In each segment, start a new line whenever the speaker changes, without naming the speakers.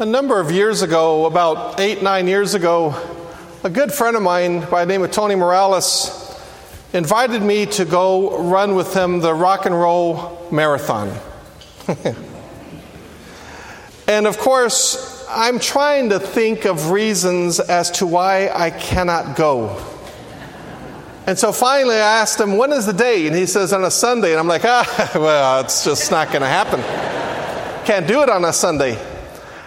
A number of years ago, about eight, nine years ago, a good friend of mine by the name of Tony Morales invited me to go run with him the rock and roll marathon. and of course, I'm trying to think of reasons as to why I cannot go. And so finally I asked him, when is the day? And he says, on a Sunday. And I'm like, ah, well, it's just not going to happen. Can't do it on a Sunday.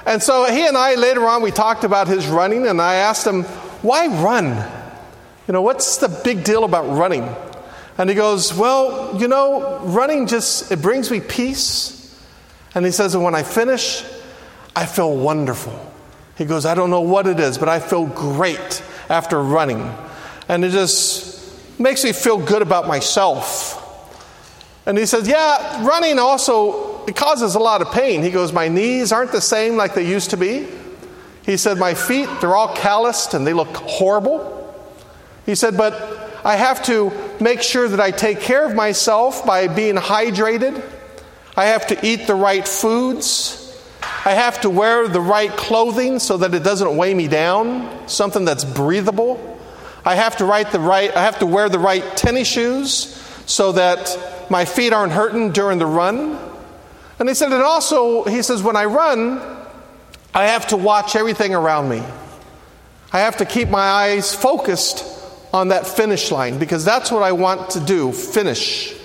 And so he and I, later on, we talked about his running, and I asked him, why run? You know, what's the big deal about running? And he goes, well, you know, running just, it brings me peace. And he says, when I finish, I feel wonderful. He goes, I don't know what it is, but I feel great after running. And it just makes me feel good about myself. And he says, Yeah, running also it causes a lot of pain. He goes, My knees aren't the same like they used to be. He said, My feet, they're all calloused and they look horrible. He said, But I have to make sure that I take care of myself by being hydrated. I have to eat the right foods. I have to wear the right clothing so that it doesn't weigh me down, something that's breathable. I have to, write the right, I have to wear the right tennis shoes so that my feet aren't hurting during the run. And he said, and also, he says, when I run, I have to watch everything around me. I have to keep my eyes focused on that finish line because that's what I want to do finish.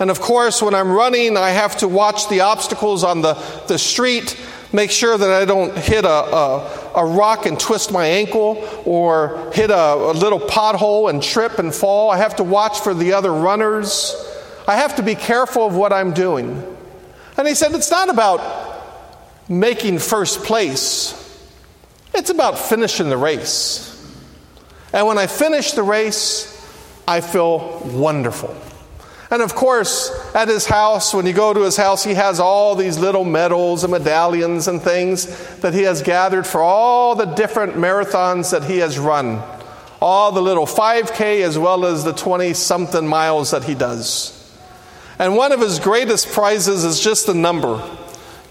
And of course, when I'm running, I have to watch the obstacles on the, the street, make sure that I don't hit a, a, a rock and twist my ankle or hit a, a little pothole and trip and fall. I have to watch for the other runners. I have to be careful of what I'm doing. And he said, It's not about making first place, it's about finishing the race. And when I finish the race, I feel wonderful. And of course, at his house, when you go to his house, he has all these little medals and medallions and things that he has gathered for all the different marathons that he has run. All the little 5K as well as the 20 something miles that he does. And one of his greatest prizes is just the number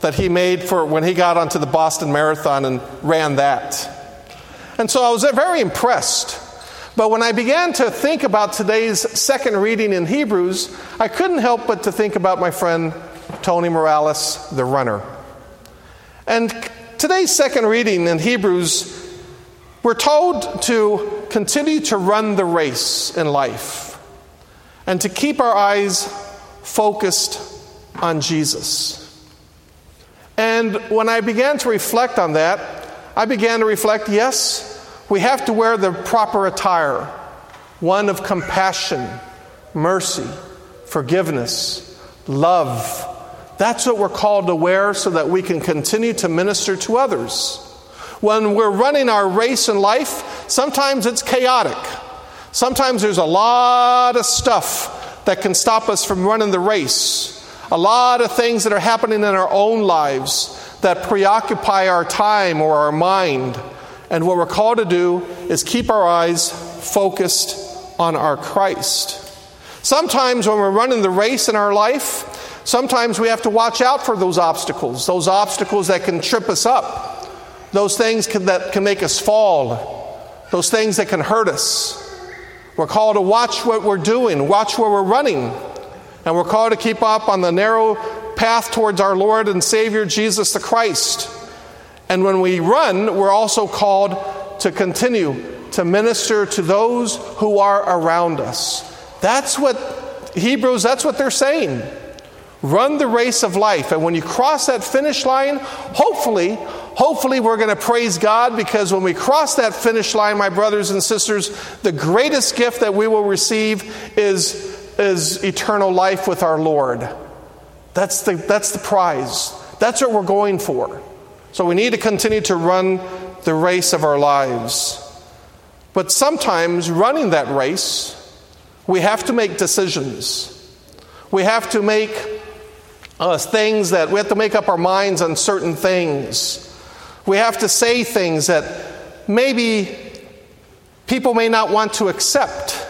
that he made for when he got onto the Boston Marathon and ran that. And so I was very impressed. But when I began to think about today's second reading in Hebrews, I couldn't help but to think about my friend Tony Morales, the runner. And today's second reading in Hebrews, we're told to continue to run the race in life and to keep our eyes focused on Jesus. And when I began to reflect on that, I began to reflect yes, we have to wear the proper attire one of compassion, mercy, forgiveness, love. That's what we're called to wear so that we can continue to minister to others. When we're running our race in life, sometimes it's chaotic. Sometimes there's a lot of stuff that can stop us from running the race. A lot of things that are happening in our own lives that preoccupy our time or our mind. And what we're called to do is keep our eyes focused on our Christ. Sometimes when we're running the race in our life, sometimes we have to watch out for those obstacles, those obstacles that can trip us up, those things can, that can make us fall, those things that can hurt us. We're called to watch what we're doing, watch where we're running. And we're called to keep up on the narrow path towards our Lord and Savior Jesus the Christ. And when we run, we're also called to continue to minister to those who are around us. That's what Hebrews, that's what they're saying. Run the race of life. And when you cross that finish line, hopefully, hopefully we're going to praise God because when we cross that finish line, my brothers and sisters, the greatest gift that we will receive is, is eternal life with our Lord. That's the, that's the prize. That's what we're going for. So we need to continue to run the race of our lives. But sometimes running that race, we have to make decisions. We have to make uh, things that we have to make up our minds on certain things. We have to say things that maybe people may not want to accept.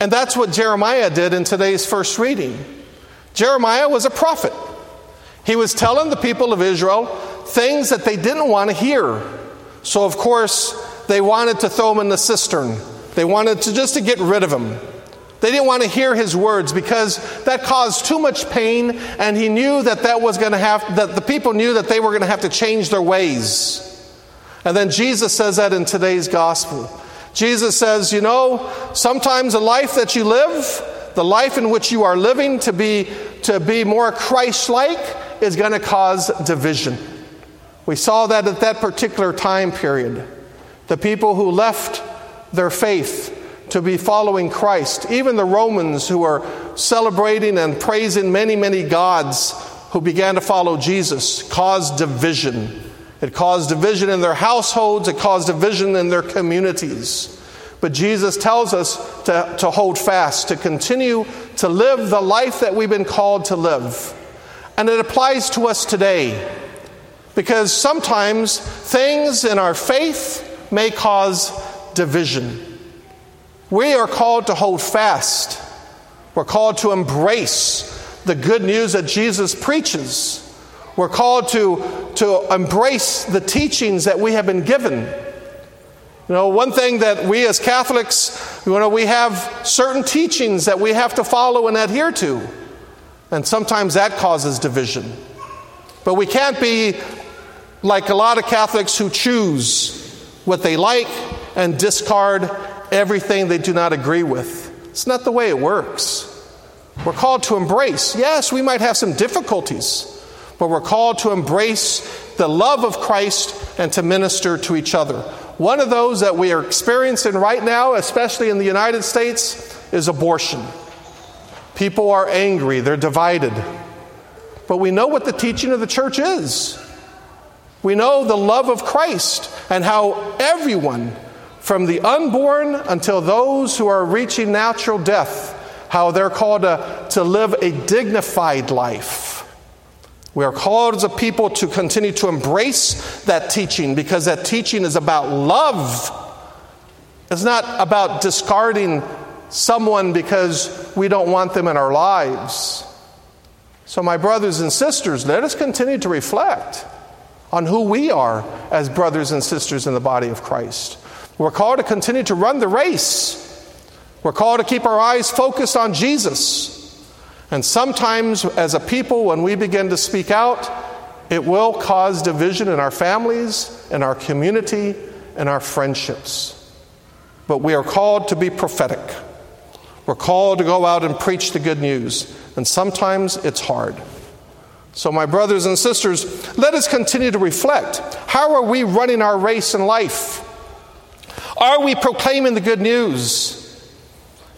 And that's what Jeremiah did in today's first reading. Jeremiah was a prophet. He was telling the people of Israel things that they didn't want to hear. So, of course, they wanted to throw him in the cistern. They wanted to just to get rid of him. They didn't want to hear his words because that caused too much pain, and he knew that that was going to have that the people knew that they were going to have to change their ways. And then Jesus says that in today's gospel. Jesus says, you know, sometimes the life that you live, the life in which you are living to be to be more Christ-like is going to cause division. We saw that at that particular time period. The people who left their faith to be following Christ. Even the Romans who are celebrating and praising many, many gods who began to follow Jesus caused division. It caused division in their households, it caused division in their communities. But Jesus tells us to, to hold fast, to continue to live the life that we've been called to live. And it applies to us today because sometimes things in our faith may cause division. We are called to hold fast. We're called to embrace the good news that Jesus preaches. We're called to, to embrace the teachings that we have been given. You know, one thing that we as Catholics, you know, we have certain teachings that we have to follow and adhere to. And sometimes that causes division. But we can't be like a lot of Catholics who choose what they like and discard everything they do not agree with. It's not the way it works. We're called to embrace. Yes, we might have some difficulties, but we're called to embrace the love of Christ and to minister to each other. One of those that we are experiencing right now, especially in the United States, is abortion. People are angry, they're divided. But we know what the teaching of the church is. We know the love of Christ and how everyone from the unborn until those who are reaching natural death, how they're called to, to live a dignified life. We are called as a people to continue to embrace that teaching because that teaching is about love. It's not about discarding someone because we don't want them in our lives. So, my brothers and sisters, let us continue to reflect on who we are as brothers and sisters in the body of Christ. We're called to continue to run the race. We're called to keep our eyes focused on Jesus. And sometimes, as a people, when we begin to speak out, it will cause division in our families, in our community, in our friendships. But we are called to be prophetic. We're called to go out and preach the good news. And sometimes it's hard. So, my brothers and sisters, let us continue to reflect. How are we running our race in life? Are we proclaiming the good news?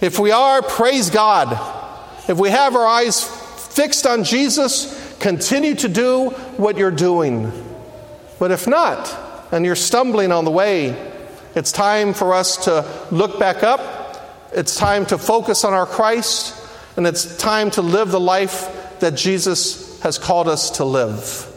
If we are, praise God. If we have our eyes fixed on Jesus, continue to do what you're doing. But if not, and you're stumbling on the way, it's time for us to look back up. It's time to focus on our Christ, and it's time to live the life that Jesus has called us to live.